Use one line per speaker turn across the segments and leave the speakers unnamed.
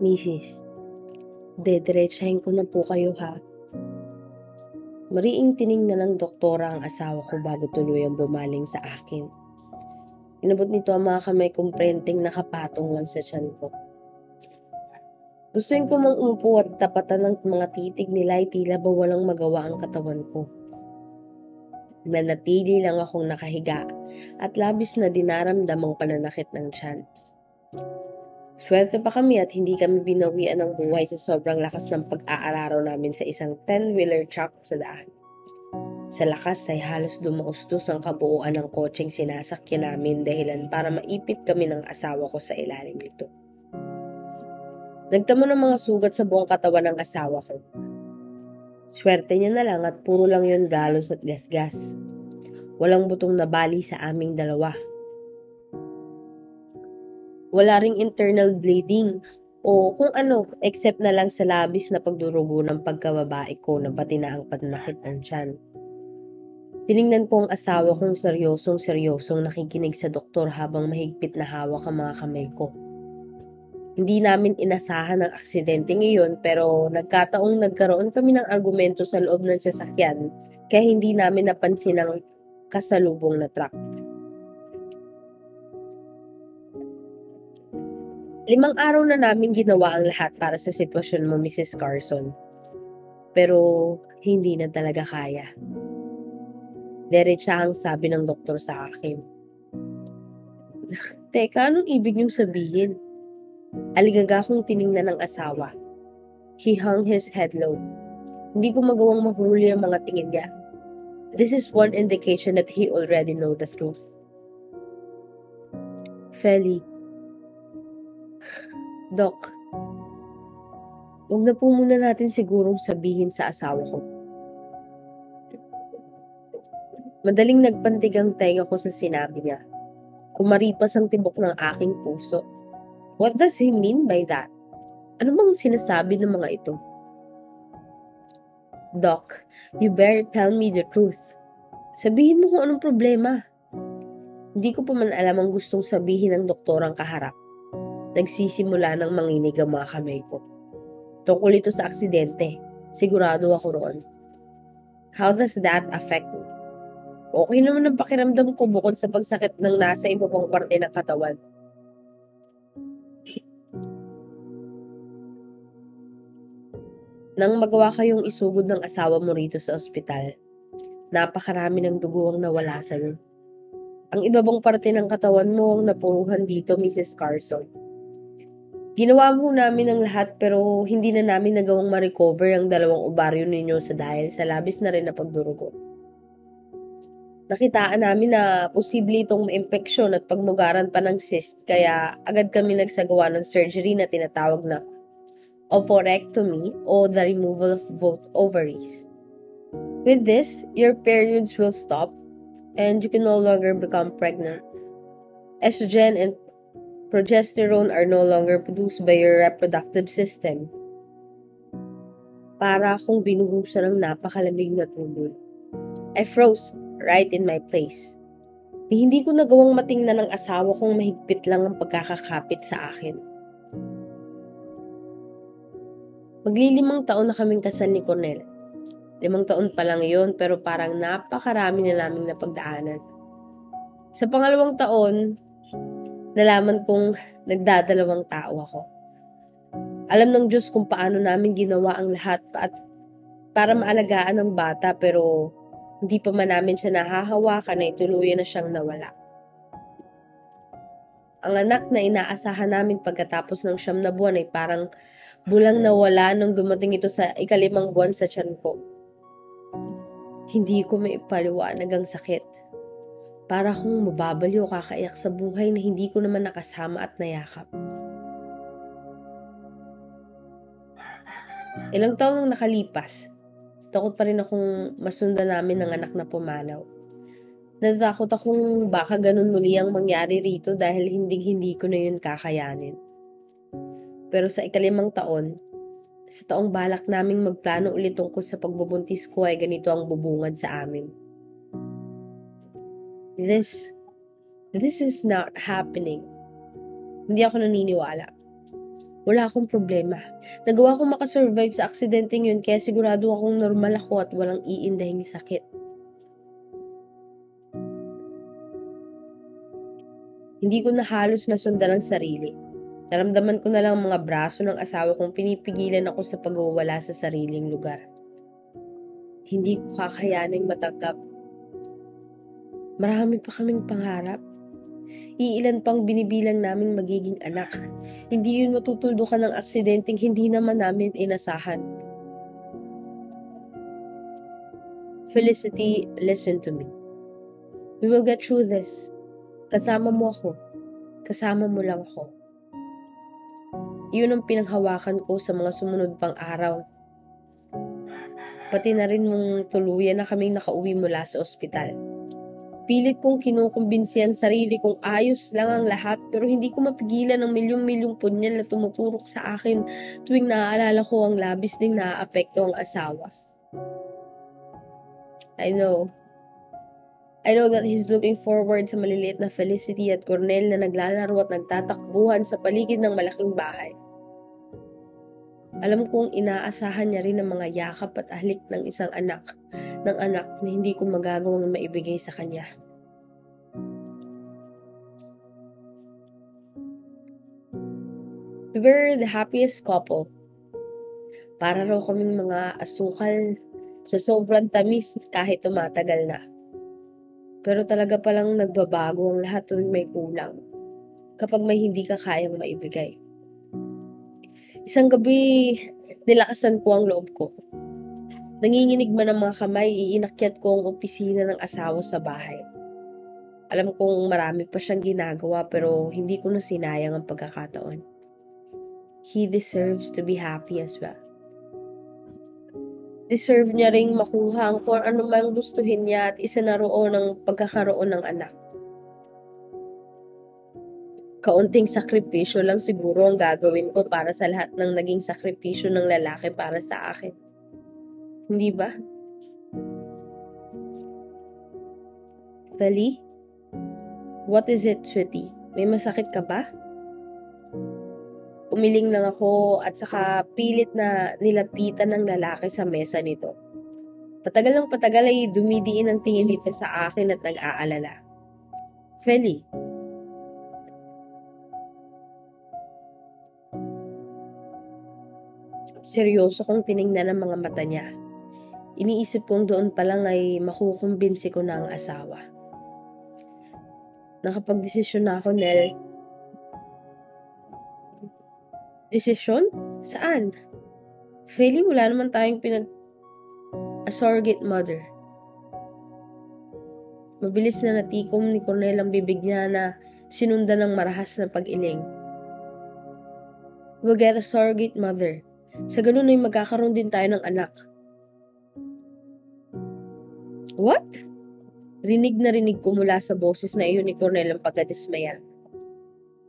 Mrs., dediretsahin ko na po kayo ha. Mariing tining na ng doktora ang asawa ko bago tuluyang bumaling sa akin. Inabot nito ang mga kamay kong prenting nakapatong lang sa tiyan ko. Gustuin ko mang umupo at tapatan ng mga titig nila ay tila ba walang magawa ang katawan ko. Nanatili lang akong nakahiga at labis na dinaramdam ang pananakit ng tiyan. Swerte pa kami at hindi kami binawian ng buhay sa sobrang lakas ng pag-aararo namin sa isang 10-wheeler truck sa daan. Sa lakas ay halos dumaustos ang kabuuan ng kotseng sinasakyan namin dahilan para maipit kami ng asawa ko sa ilalim nito. Nagtamo ng mga sugat sa buong katawan ng asawa ko. Swerte niya na lang at puro lang yon galos at gasgas. Walang butong nabali sa aming dalawa wala ring internal bleeding o kung ano, except na lang sa labis na pagdurugo ng pagkababae ko na pati na ang panakit ng tiyan. Tiningnan ko ang asawa kong seryosong seryosong nakikinig sa doktor habang mahigpit na hawak ang mga kamay ko. Hindi namin inasahan ang aksidente ngayon pero nagkataong nagkaroon kami ng argumento sa loob ng sasakyan kaya hindi namin napansin ang kasalubong na truck. Limang araw na namin ginawa ang lahat para sa sitwasyon mo, Mrs. Carson. Pero hindi na talaga kaya. Diretsa ang sabi ng doktor sa akin. Teka, anong ibig niyong sabihin? Aligaga akong tiningnan ng asawa. He hung his head low. Hindi ko magawang mahuli ang mga tingin niya. This is one indication that he already know the truth. Feli, Dok, huwag na po muna natin sigurong sabihin sa asawa ko. Madaling nagpantig ang tenga ko sa sinabi niya. Kumaripas ang tibok ng aking puso. What does he mean by that? Ano bang sinasabi ng mga ito? Doc, you better tell me the truth. Sabihin mo kung anong problema. Hindi ko pa man alam ang gustong sabihin ng doktor ang kaharap nagsisimula ng manginig ang mga kamay ko. Tungkol ito sa aksidente, sigurado ako roon. How does that affect me? Okay naman ang pakiramdam ko bukod sa pagsakit ng nasa iba pang parte ng katawan. Nang magawa kayong isugod ng asawa mo rito sa ospital, napakarami ng dugo ang nawala sa iyo. Ang iba bang parte ng katawan mo ang napuruhan dito, Mrs. Carson. Ginawa mo namin ang lahat pero hindi na namin nagawang ma-recover ang dalawang ovaryo ninyo sa dahil sa labis na rin na pagdurugo. Nakitaan namin na posible itong ma-infeksyon at pagmugaran pa ng cyst kaya agad kami nagsagawa ng surgery na tinatawag na oophorectomy o the removal of both ovaries. With this, your periods will stop and you can no longer become pregnant. Estrogen and progesterone are no longer produced by your reproductive system. Para akong binuhusan ng napakalamig na tubig. I froze right in my place. Ni hindi ko nagawang matingnan ng asawa kong mahigpit lang ang pagkakakapit sa akin. Maglilimang taon na kaming kasal ni Cornel. Limang taon pa lang yon pero parang napakarami na naming napagdaanan. Sa pangalawang taon, nalaman kong nagdadalawang tao ako. Alam ng Diyos kung paano namin ginawa ang lahat at para maalagaan ang bata pero hindi pa man namin siya nahahawakan na ituluyan na siyang nawala. Ang anak na inaasahan namin pagkatapos ng siyam na buwan ay parang bulang nawala nung dumating ito sa ikalimang buwan sa tiyan ko. Hindi ko may ipaliwanag ang sakit para kung mababaliw kakaiyak sa buhay na hindi ko naman nakasama at nayakap. Ilang taon nang nakalipas, takot pa rin akong masundan namin ng anak na pumanaw. Natatakot akong baka ganun muli ang mangyari rito dahil hindi-hindi ko na yun kakayanin. Pero sa ikalimang taon, sa taong balak naming magplano ulit tungkol sa pagbubuntis ko ay ganito ang bubungad sa amin this, this is not happening. Hindi ako naniniwala. Wala akong problema. Nagawa kong makasurvive sa aksidenteng yun kaya sigurado akong normal ako at walang iindahing sakit. Hindi ko na halos nasundan ang sarili. Naramdaman ko na lang ang mga braso ng asawa kong pinipigilan ako sa pagwawala sa sariling lugar. Hindi ko kakayaning matanggap. Marami pa kaming pangarap. Iilan pang binibilang naming magiging anak. Hindi yun matutuldukan ng aksidenteng hindi naman namin inasahan. Felicity, listen to me. We will get through this. Kasama mo ako. Kasama mo lang ako. Iyon ang pinanghawakan ko sa mga sumunod pang araw. Pati na rin mong tuluyan na kaming nakauwi mula sa ospital. Pilit kong kinukumbinsi ang sarili kong ayos lang ang lahat pero hindi ko mapigilan ang milyong-milyong punyal na tumuturok sa akin tuwing naaalala ko ang labis ding naaapekto ang asawas. I know. I know that he's looking forward sa maliliit na Felicity at Cornel na naglalaro at nagtatakbuhan sa paligid ng malaking bahay. Alam kong inaasahan niya rin ang mga yakap at ahlik ng isang anak, ng anak na hindi ko magagawang maibigay sa kanya. We were the happiest couple. Para raw kaming mga asukal sa sobrang tamis kahit tumatagal na. Pero talaga palang nagbabago ang lahat tuwing may kulang kapag may hindi ka kayang maibigay. Isang gabi, nilakasan ko ang loob ko. Nanginginig man ang mga kamay, iinakyat ko ang opisina ng asawa sa bahay. Alam kong marami pa siyang ginagawa pero hindi ko na sinayang ang pagkakataon. He deserves to be happy as well. Deserve niya ring makuha ang kung ano mang gustuhin niya at isa na roon ang pagkakaroon ng anak kaunting sakripisyo lang siguro ang gagawin ko para sa lahat ng naging sakripisyo ng lalaki para sa akin. Hindi ba? Feli? What is it, sweetie? May masakit ka ba? Umiling lang ako at saka pilit na nilapitan ng lalaki sa mesa nito. Patagal ng patagal ay dumidiin ang tingin nito sa akin at nag-aalala. Feli, Seryoso kong tiningnan ang mga mata niya. Iniisip kong doon pa lang ay makukumbinsi ko na ang asawa. Nakapag-desisyon na ako, Nel. Desisyon? Saan? Feli, wala naman tayong pinag... A surrogate mother. Mabilis na natikom ni Cornel ang bibig niya na sinundan ng marahas na pag-iling. We'll get a surrogate mother. Sa ganun ay magkakaroon din tayo ng anak. What? Rinig na rinig ko mula sa boses na iyon ni Cornel ang pagkadismaya.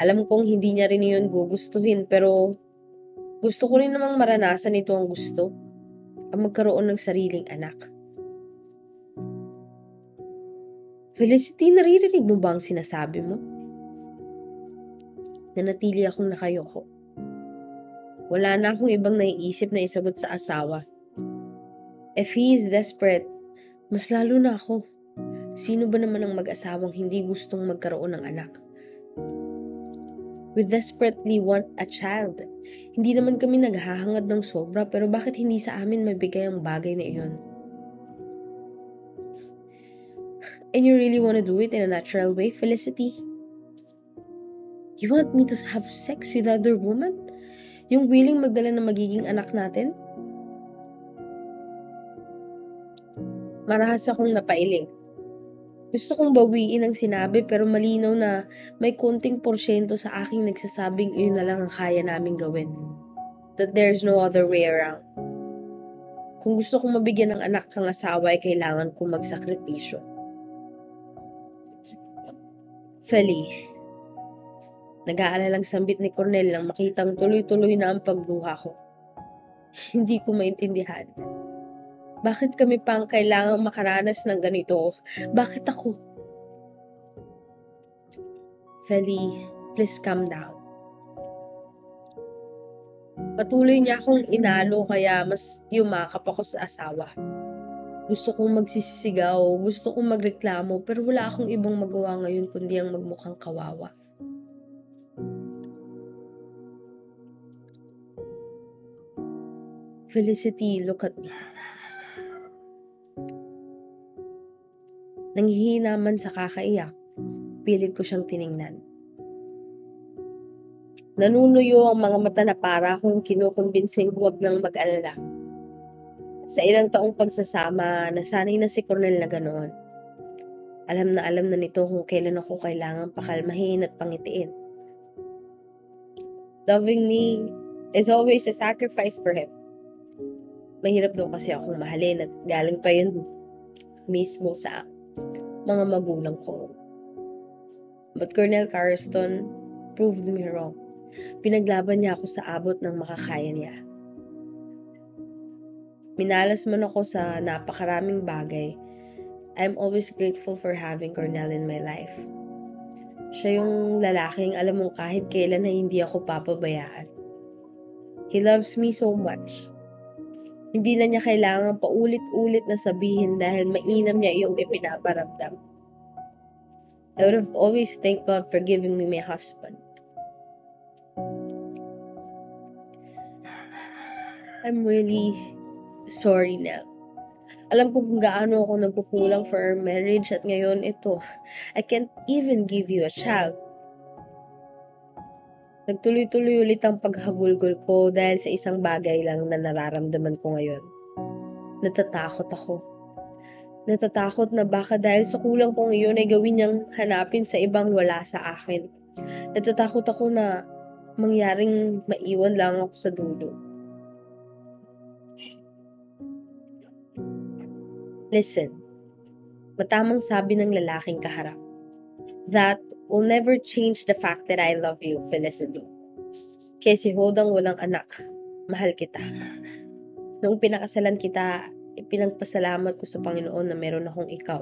Alam kong hindi niya rin iyon gugustuhin pero gusto ko rin namang maranasan ito ang gusto. Ang magkaroon ng sariling anak. Felicity, naririnig mo ba ang sinasabi mo? Nanatili akong nakayoko. Wala na akong ibang naiisip na isagot sa asawa. If he is desperate, mas lalo na ako. Sino ba naman ang mag-asawang hindi gustong magkaroon ng anak? We desperately want a child. Hindi naman kami naghahangad ng sobra pero bakit hindi sa amin mabigay ang bagay na iyon? And you really want to do it in a natural way, Felicity? You want me to have sex with other woman? Yung willing magdala ng magiging anak natin? Marahas akong napailing. Gusto kong bawiin ang sinabi pero malinaw na may konting porsyento sa aking nagsasabing iyon na lang ang kaya naming gawin. That there's no other way around. Kung gusto kong mabigyan ng anak kang asawa ay kailangan kong magsakripisyo. Feli, Nag-aalalang sambit ni Cornel nang makitang tuloy-tuloy na ang pagluha ko. Hindi ko maintindihan. Bakit kami pang kailangang makaranas ng ganito? Bakit ako? Feli, please calm down. Patuloy niya akong inalo kaya mas yumakap ako sa asawa. Gusto kong magsisisigaw, gusto kong magreklamo, pero wala akong ibang magawa ngayon kundi ang magmukhang kawawa. Felicity, look at me. Nanghihina man sa kakaiyak, pilit ko siyang tiningnan. Nanunuyo ang mga mata na para akong kinukumbinsing huwag nang mag-alala. Sa ilang taong pagsasama, nasanay na si Cornel na ganoon. Alam na alam na nito kung kailan ako kailangang pakalmahin at pangitiin. Loving me is always a sacrifice for him. Mahirap daw kasi akong mahalin at galing pa yun mismo sa mga magulang ko. But Cornel Carston proved me wrong. Pinaglaban niya ako sa abot ng makakaya niya. Minalas man ako sa napakaraming bagay, I'm always grateful for having Cornell in my life. Siya yung lalaking alam mong kahit kailan na hindi ako papabayaan. He loves me so much. Hindi na niya kailangan paulit-ulit na sabihin dahil mainam niya yung ipinaparamdam. I would have always thanked God for giving me my husband. I'm really sorry, Nell. Alam ko kung gaano ako nagkukulang for our marriage at ngayon ito, I can't even give you a child. Nagtuloy-tuloy ulit ang paghagulgol ko dahil sa isang bagay lang na nararamdaman ko ngayon. Natatakot ako. Natatakot na baka dahil sa kulang ko ngayon ay gawin niyang hanapin sa ibang wala sa akin. Natatakot ako na mangyaring maiwan lang ako sa dulo. Listen, matamang sabi ng lalaking kaharap. That will never change the fact that I love you, Felicity. Kaya si Hodang walang anak, mahal kita. Noong pinakasalan kita, ipinagpasalamat ko sa Panginoon na meron akong ikaw.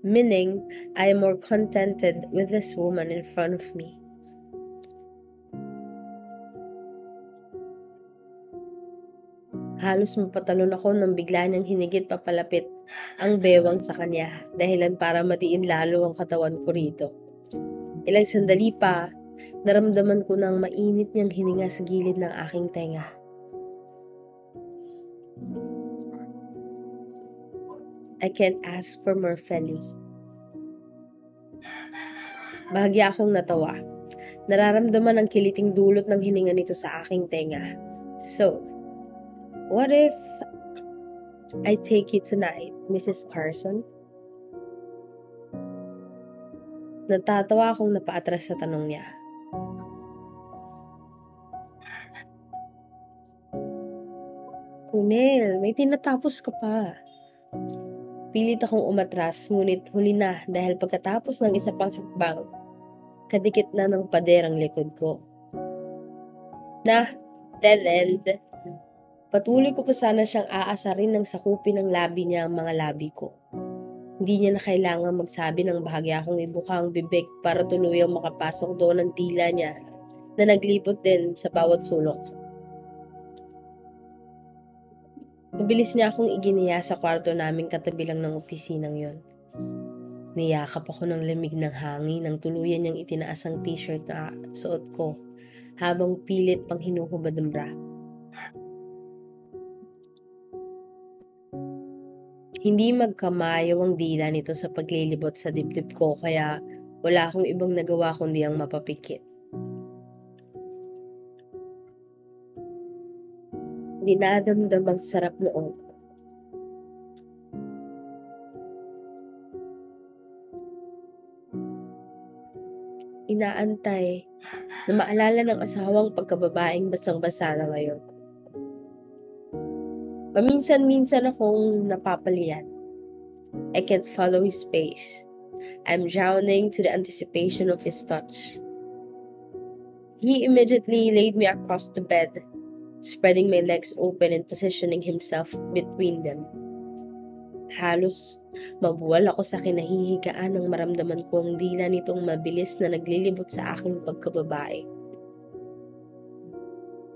Meaning, I am more contented with this woman in front of me. Halos mapatalon ako nang bigla niyang hinigit papalapit ang bewang sa kanya dahilan para madiin lalo ang katawan ko rito. Ilang sandali pa, naramdaman ko ng mainit niyang hininga sa gilid ng aking tenga. I can't ask for more, Feli. Bahagya akong natawa. Nararamdaman ang kiliting dulot ng hininga nito sa aking tenga. So, What if I take you tonight, Mrs. Carson? Natatawa akong napaatras sa tanong niya. Kunel, may tinatapos ka pa. Pilit akong umatras, ngunit huli na dahil pagkatapos ng isa pang hakbang, kadikit na ng pader ang likod ko. Na, dead end. Patuloy ko pa sana siyang aasarin ng sakupin ng labi niya ang mga labi ko. Hindi niya na kailangan magsabi ng bahagya akong ibuka ang bibig para tuluyang makapasok doon ang tila niya na naglipot din sa bawat sulok. Mabilis niya akong iginiya sa kwarto namin katabi lang ng opisinang yon. Niyakap ako ng lamig ng hangin nang tuluyan niyang itinaas ang t-shirt na suot ko habang pilit pang hinuhubad ng bra. Hindi magkamayaw ang dila nito sa paglilibot sa dibdib ko kaya wala akong ibang nagawa kundi ang mapapikit. Dinadamdam ang sarap noon. Inaantay na maalala ng asawang pagkababaeng basang-basa na ngayon. Paminsan-minsan akong napapalian. I can't follow his pace. I'm drowning to the anticipation of his touch. He immediately laid me across the bed, spreading my legs open and positioning himself between them. Halos mabuwal ako sa kinahihigaan nang maramdaman ko ang dila nitong mabilis na naglilibot sa aking pagkababae.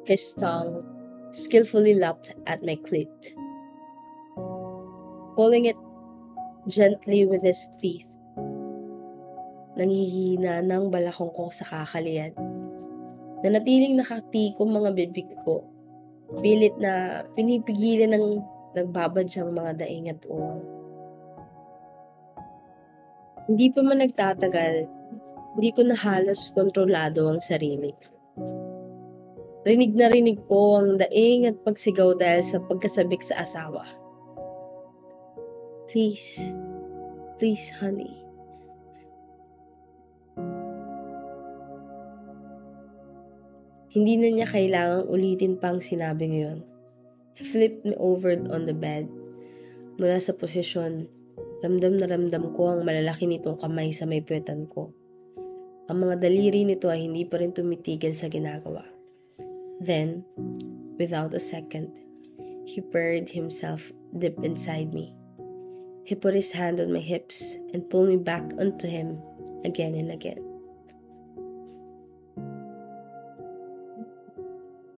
His tongue skillfully lapped at my clit, pulling it gently with his teeth. Nanghihina ng balakong ko sa kakalian. Nanatiling nakatikom mga bibig ko. Pilit na pinipigilan ng nagbabadyang mga daing at uwang. Hindi pa man nagtatagal, hindi ko na halos kontrolado ang sarili. Rinig na rinig ko ang daing at pagsigaw dahil sa pagkasabik sa asawa. Please, please honey. Hindi na niya kailangang ulitin pang sinabi ngayon. He flipped me over on the bed. Mula sa posisyon, ramdam na ramdam ko ang malalaki nitong kamay sa may puwetan ko. Ang mga daliri nito ay hindi pa rin tumitigil sa ginagawa. Then, without a second, he buried himself deep inside me. He put his hand on my hips and pulled me back onto him again and again.